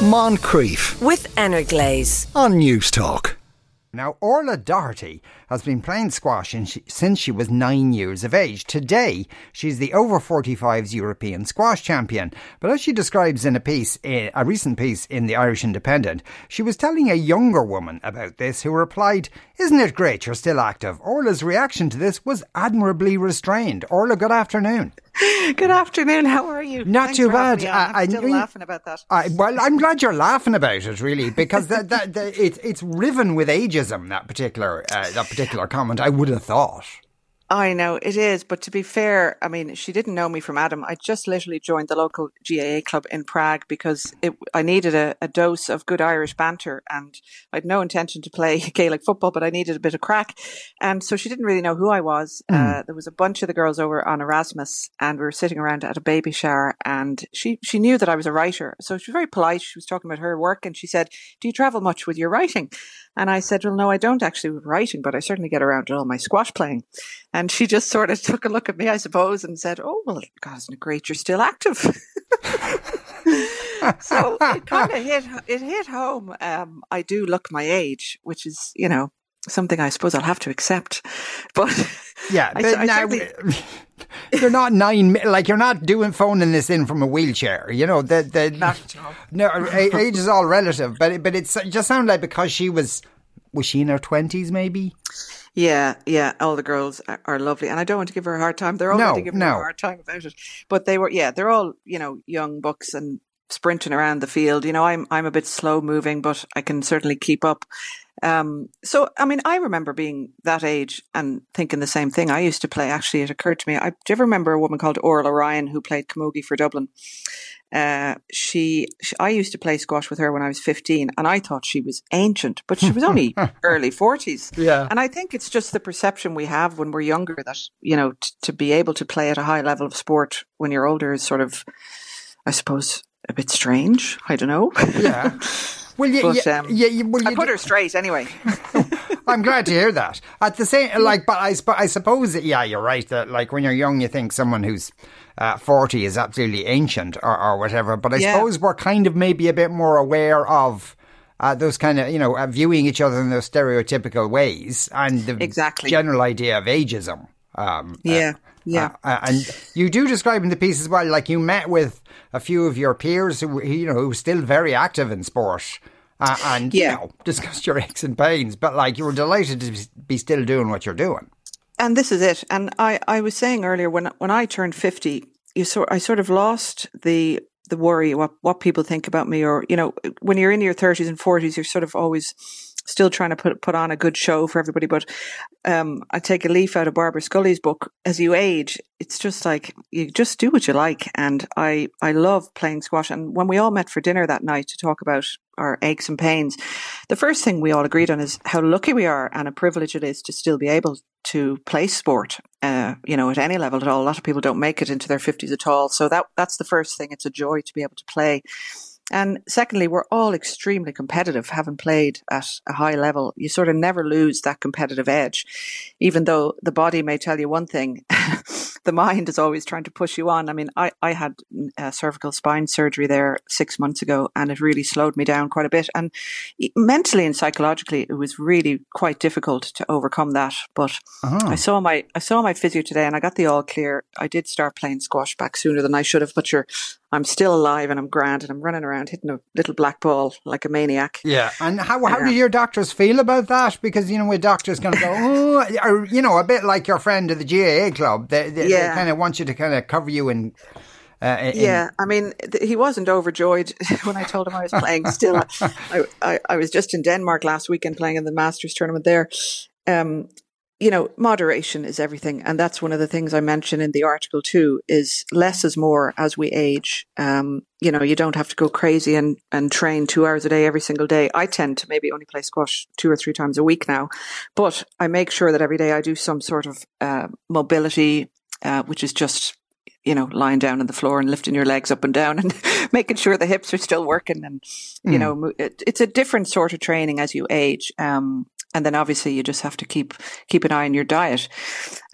Moncrieff with Energlaze. on Newstalk. Now, Orla Doherty has been playing squash she, since she was nine years of age. Today, she's the over 45s European squash champion. But as she describes in a piece, eh, a recent piece in the Irish Independent, she was telling a younger woman about this who replied, Isn't it great you're still active? Orla's reaction to this was admirably restrained. Orla, good afternoon. Good afternoon. How are you? Not Thanks too bad. I- I'm still laughing about that. I, well, I'm glad you're laughing about it, really, because that, that, that it's it's riven with ageism. That particular uh, that particular comment, I would have thought. I know it is, but to be fair, I mean, she didn't know me from Adam. I just literally joined the local GAA club in Prague because it, I needed a, a dose of good Irish banter, and I had no intention to play Gaelic football, but I needed a bit of crack, and so she didn't really know who I was. Uh, there was a bunch of the girls over on Erasmus, and we were sitting around at a baby shower, and she she knew that I was a writer, so she was very polite. She was talking about her work, and she said, "Do you travel much with your writing?" And I said, Well, no, I don't actually with writing, but I certainly get around to all my squash playing. And she just sort of took a look at me, I suppose, and said, Oh, well, God, isn't it great you're still active? so it kind of hit, it hit home. Um, I do look my age, which is, you know, something I suppose I'll have to accept. But Yeah, I- but I now you're not nine. Like you're not doing phoning this in from a wheelchair. You know the the Not no age is all relative. But it, but it's, it just sounded like because she was was she in her twenties maybe. Yeah, yeah. All the girls are, are lovely, and I don't want to give her a hard time. They're all No, going to give her a hard time about it. But they were, yeah, they're all you know young bucks and sprinting around the field. You know, I'm I'm a bit slow moving, but I can certainly keep up. Um, so I mean, I remember being that age and thinking the same thing. I used to play. Actually, it occurred to me. I, do you ever remember a woman called Orla Ryan who played camogie for Dublin? Uh, she, she, I used to play squash with her when I was 15 and I thought she was ancient, but she was only early 40s. Yeah. And I think it's just the perception we have when we're younger that, you know, t- to be able to play at a high level of sport when you're older is sort of, I suppose, a bit strange. I don't know. Yeah. Well, you, But, you, um, well, I put do- her straight anyway. I'm glad to hear that. At the same, like, but I, I suppose that yeah, you're right. That like when you're young, you think someone who's uh, forty is absolutely ancient or, or whatever. But I Yeah. suppose we're kind of maybe a bit more aware of. Uh, those kind of, you know, uh, viewing each other in those stereotypical ways and the Exactly. general idea of ageism. Um, Yeah. Yeah. uh, uh, and you do describe in the piece as well, like you met with a few of your peers who, you know, who were still very active in sport. Uh, and, Yeah. you know, discussed your aches and pains, but like you were delighted to be still doing what you're doing. and this is it. And I, I was saying earlier when when I turned fifty, you sort I sort of lost the the worry what what people think about me, or you know, when you're in your thirties and forties, you're sort of always still trying to put put on a good show for everybody. But um, I take a leaf out of Barbara Scully's book. As you age, it's just like you just do what you like, and I I love playing squash. And when we all met for dinner that night to talk about our aches and pains, the first thing we all agreed on is how lucky we are and a privilege it is to still be able to play sport. Uh, you know, at any level at all. A lot of people don't make it into their fifties at all. So that that's the first thing. It's a joy to be able to play. And secondly, we're all extremely competitive, having played at a high level. You sort of never lose that competitive edge, even though the body may tell you one thing. the mind is always trying to push you on. I mean, I, I had uh, cervical spine surgery there six months ago and it really slowed me down quite a bit. And mentally and psychologically, it was really quite difficult to overcome that. But I saw my, I saw my physio today and I got the all clear. I did start playing squash back sooner than I should have, but you're, I'm still alive and I'm grand and I'm running around hitting a little black ball like a maniac. Yeah, and how how do your doctors feel about that? Because you know, with doctors kind of go, oh, or you know, a bit like your friend at the GAA club, they, they, Yeah. they kind of want you to kind of cover you in. Uh, in Yeah, I mean, th- he wasn't overjoyed when I told him I was playing. Still, I, I, I was just in Denmark last weekend playing in the Masters tournament there. Um, you know, moderation is everything, and that's one of the things I mention in the article too. Is less is more as we age. Um, you know, you don't have to go crazy and and train two hours a day every single day. I tend to maybe only play squash two or three times a week now, but I make sure that every day I do some sort of uh, mobility, uh, which is just you know, lying down on the floor and lifting your legs up and down and making sure the hips are still working. And, you know, it, it's a different sort of training as you age. Um, and then obviously you just have to keep, keep an eye on your diet.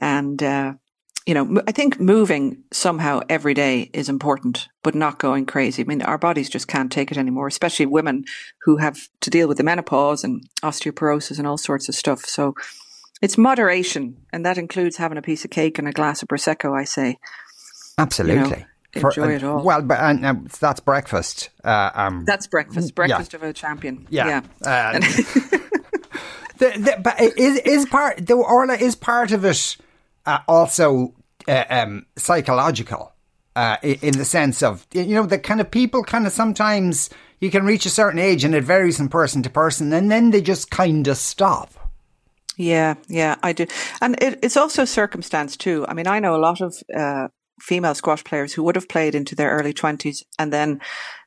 And, uh, you know, I think moving somehow every day is important, but not going crazy. I mean, our bodies just can't take it anymore, especially women who have to deal with the menopause and osteoporosis and all sorts of stuff. So it's moderation, and that includes having a piece of cake and a glass of prosecco. I say, absolutely. You know, enjoy For, it all. Well, but uh, that's breakfast. Uh, um, that's breakfast. Breakfast yeah. of a champion. Yeah. yeah. Uh, the, the, but is is part the Orla is part of it uh, also uh, um, psychological uh, in the sense of you know the kind of people kind of sometimes you can reach a certain age and it varies from person to person and then they just kind of stop. Yeah, yeah, I do, and it, it's also circumstance too. I mean, I know a lot of uh, female squash players who would have played into their early twenties, and then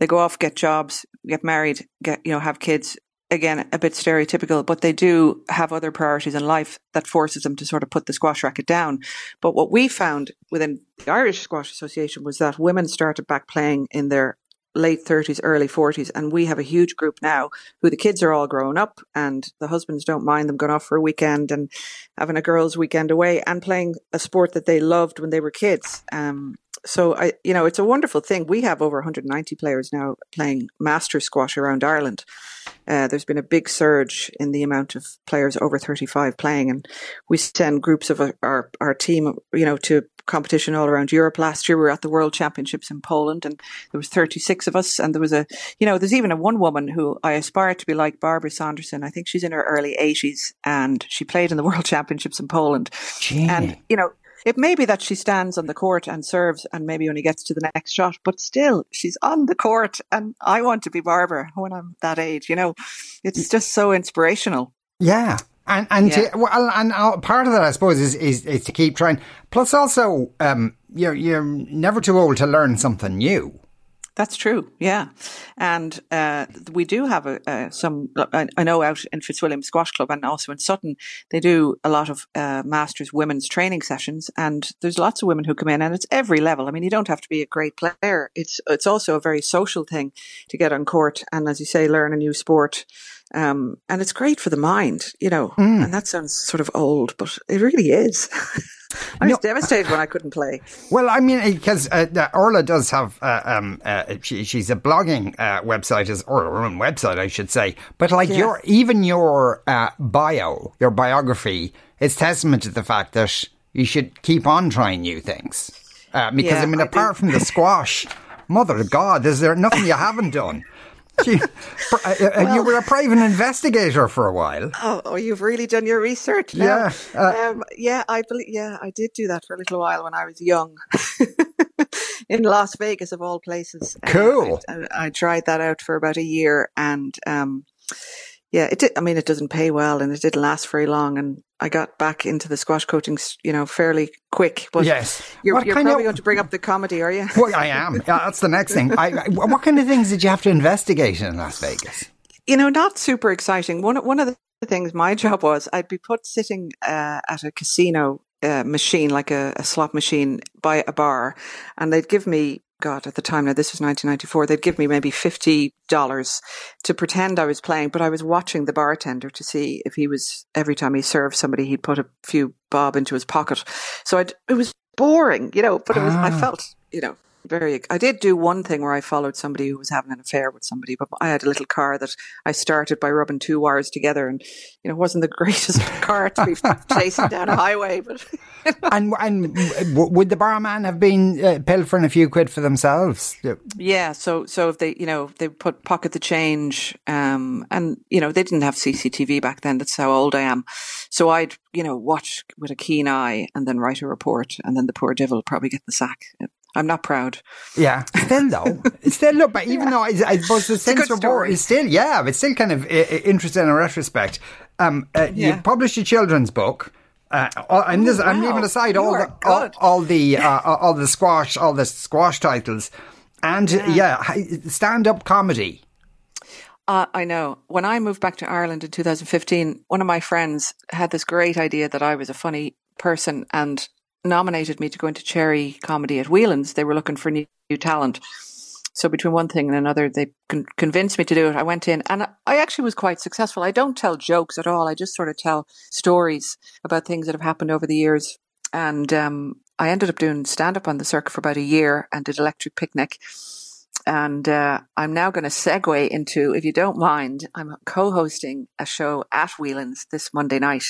they go off, get jobs, get married, get you know, have kids, again a bit stereotypical, but they do have other priorities in life that forces them to sort of put the squash racket down. But what we found within the Irish Squash Association was that women started back playing in their late 30s, early 40s. And we have a huge group now who the kids are all grown up and the husbands don't mind them going off for a weekend and having a girls' weekend away and playing a sport that they loved when they were kids. Um, so I, you know, it's a wonderful thing. We have over 190 players now playing master squash around Ireland. Uh, there's been a big surge in the amount of players over 35 playing, and we send groups of our our team, you know, to competition all around Europe. Last year, we were at the World Championships in Poland, and there was 36 of us. And there was a, you know, there's even a one woman who I aspire to be like Barbara Sanderson. I think she's in her early 80s, and she played in the World Championships in Poland. Gee. And you know, it may be that she stands on the court and serves and maybe only gets to the next shot, but still she's on the court and I want to be Barbara when I'm that age, you know. It's just so inspirational. Yeah. And and yeah. to, well, and uh, part of that, I suppose, is, is is to keep trying. Plus, also, um, you're you're never too old to learn something new. That's true. Yeah, and uh, we do have a, uh, some. I know out in Fitzwilliam Squash Club and also in Sutton, they do a lot of uh, masters women's training sessions, and there's lots of women who come in, and it's every level. I mean, you don't have to be a great player. It's it's also a very social thing to get on court and, as you say, learn a new sport. Um, and it's great for the mind, you know. Mm. And that sounds sort of old, but it really is. I was no, devastated when I couldn't play. Well, I mean, because uh, Orla does have, uh, um, uh, she, she's a blogging uh, website, is or her own website, I should say. But like your, even your uh, bio, your biography, is testament to the fact that you should keep on trying new things. Uh, because yeah, I mean, I apart do. from the squash, mother of God, is there nothing you haven't done? uh, well, you were a private investigator for a while. Oh, oh you've really done your research. Now. Yeah, uh, um, yeah, I believe. Yeah, I did do that for a little while when I was young, in Las Vegas of all places. Cool. Uh, I, I, I, tried that out for about a year, and um, yeah, it did. I mean, it doesn't pay well, and it didn't last very long. And I got back into the squash coaching, you know, fairly quick. But yes, you're, you're probably of, going to bring up the comedy, are you? Well, I am. Yeah, that's the next thing. I, I, what kind of things did you have to investigate in Las Vegas? You know, not super exciting. One one of the things my job was, I'd be put sitting uh, at a casino uh, machine, like a, a slot machine, by a bar, and they'd give me God, at the time, now this was 1994, they'd give me maybe $50 to pretend I was playing, but I was watching the bartender to see if he was, every time he served somebody, he'd put a few bob into his pocket. So I'd, it was boring, you know, but it was, ah. I felt, you know, very i did do one thing where i followed somebody who was having an affair with somebody but i had a little car that i started by rubbing two wires together and you know wasn't the greatest car to be chasing down a highway but and and would the barman have been uh, pilfering a few quid for themselves? Yeah. So so if they you know they put pocket the change um and you know they didn't have cctv back then that's how old i am. So i'd you know watch with a keen eye and then write a report and then the poor devil probably get the sack I'm not proud. Yeah, still though, still look, but even though I, I suppose the sense report is still, yeah, it's still kind of uh, interesting in retrospect. Um, uh, yeah. You published a children's book. Uh, and this, wow. I'm leaving aside all the all, all, the uh, all the squash all the squash titles, and yeah, yeah stand up comedy. Uh, I know. When I moved back to Ireland in 2015, one of my friends had this great idea that I was a funny person and nominated me to go into Cherry Comedy at Whelan's. They were looking for new, new talent. So between one thing and another, they con- convinced me to do it. I went in and I actually was quite successful. I don't tell jokes at all. I just sort of tell stories about things that have happened over the years. And um, I ended up doing stand up on the circuit for about a year and did Electric Picnic. And uh, I'm now going to segue into, if you don't mind, I'm co-hosting a show at Whelan's this Monday night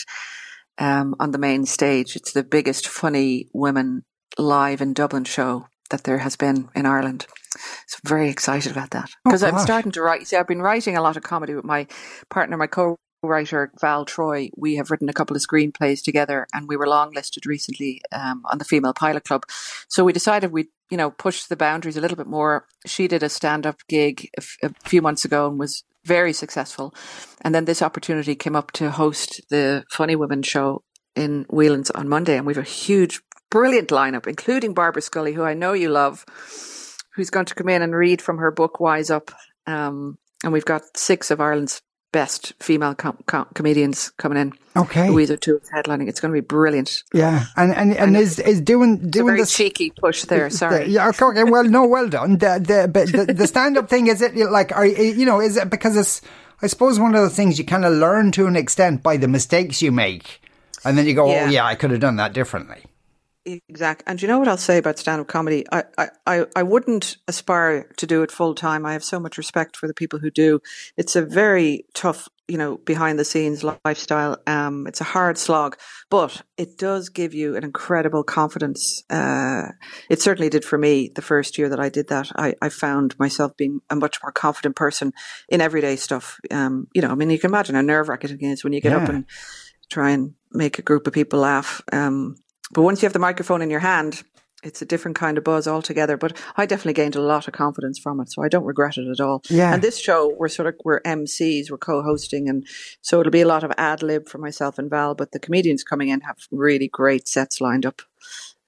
um, on the main stage. It's the biggest funny women live in Dublin show that there has been in Ireland. So I'm very excited about that because oh, I'm starting to write. See, I've been writing a lot of comedy with my partner, my co writer Val Troy, we have written a couple of screenplays together, and we were longlisted recently um, on the Female Pilot Club. So we decided we'd, you know, push the boundaries a little bit more. She did a stand-up gig a, f- a few months ago and was very successful, and then this opportunity came up to host the Funny Women show in Whelan's on Monday, and we have a huge, brilliant lineup, including Barbara Scully, who I know you love, who's going to come in and read from her book Wise Up. Um, and we've got six of Ireland's best female com- com- comedians coming in. Okay, Louise O'Toole headlining. It's going to be brilliant. Yeah, and and, and, and is is doing doing this cheeky push there. Sorry. The, yeah, okay. Well, no, well done. The the but the, the stand up thing is it like are you know is it because it's I suppose one of the things you kind of learn to an extent by the mistakes you make, and then you go, yeah. oh yeah, I could have done that differently. Exactly. And you know what I'll say about stand up comedy? I, I, I wouldn't aspire to do it full time. I have so much respect for the people who do. It's a very tough, you know, behind the scenes lifestyle. Um, it's a hard slog, but it does give you an incredible confidence. Uh, it certainly did for me the first year that I did that. I, I found myself being a much more confident person in everyday stuff. Um, you know, I mean, you can imagine how nerve wracking it is when you get yeah. up and try and make a group of people laugh. Um, but once you have the microphone in your hand, it's a different kind of buzz altogether. But I definitely gained a lot of confidence from it, so I don't regret it at all. Yeah. And this show, we're sort of we're MCs, we're co-hosting, and so it'll be a lot of ad lib for myself and Val. But the comedians coming in have really great sets lined up.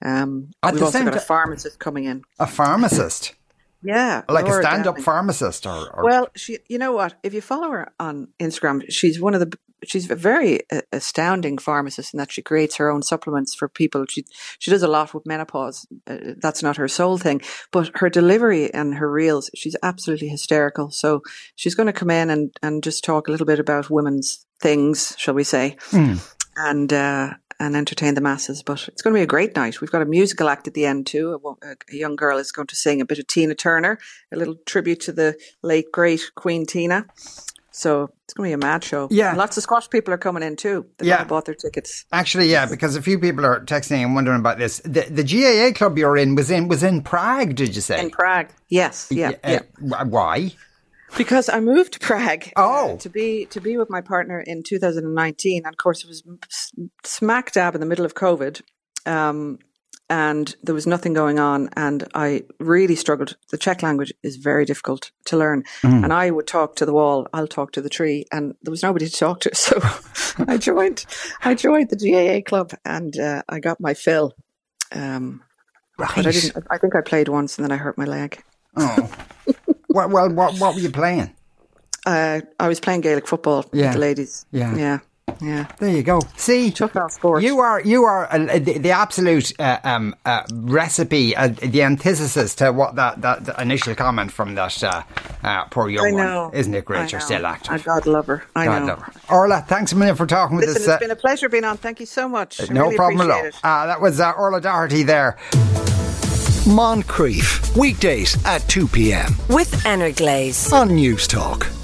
Um, At we've also got a pharmacist coming in. A pharmacist. Yeah, like Laura a stand-up pharmacist, or, or, well, she. You know what? If you follow her on Instagram, she's one of the she's a very uh, astounding pharmacist in that she creates her own supplements for people. She she does a lot with menopause. Uh, that's not her sole thing, but her delivery and her reels, she's absolutely hysterical. So she's going to come in and and just talk a little bit about women's things, shall we say, mm. and. Uh, and entertain the masses, but it's going to be a great night. We've got a musical act at the end too. A, a young girl is going to sing a bit of Tina Turner, a little tribute to the late great Queen Tina, so it's going to be a mad show. Yeah. And lots of squash people are coming in too. They've yeah. bought their tickets. Actually, yeah, because a few people are texting and wondering about this. The, the GAA club you're in was in was in Prague, did you say? In Prague, yes. Yeah. yeah. Uh, why? Because I moved to Prague uh, oh. Uh, to be to be with my partner in 2019, and of course it was smack dab in the middle of COVID. Um, and there was nothing going on and I really struggled. The Czech language is very difficult to learn. Mm. And I would talk to the wall, I'll talk to the tree and there was nobody to talk to. So I joined, I joined the GAA club and uh, I got my fill. Um, right. But I didn't, I think I played once and then I hurt my leg. Oh. well, well, what, what were you playing? Uh, I was playing Gaelic football yeah. with the ladies. Yeah. Yeah. Yeah. There you go. See, took off. You are you are uh, the, the, absolute uh, um, uh, recipe, uh, the antithesis to what that, that initial comment from that uh, uh, poor young one, isn't it? Great, you're still active. I God love her. I God know. Love her. Orla, thanks a million for talking Listen, with us. It's been a pleasure being on. Thank you so much. I no really problem at all. that was Orla Doherty there. Moncrieff weekdays at 2 p.m. With Glaze on Newstalk.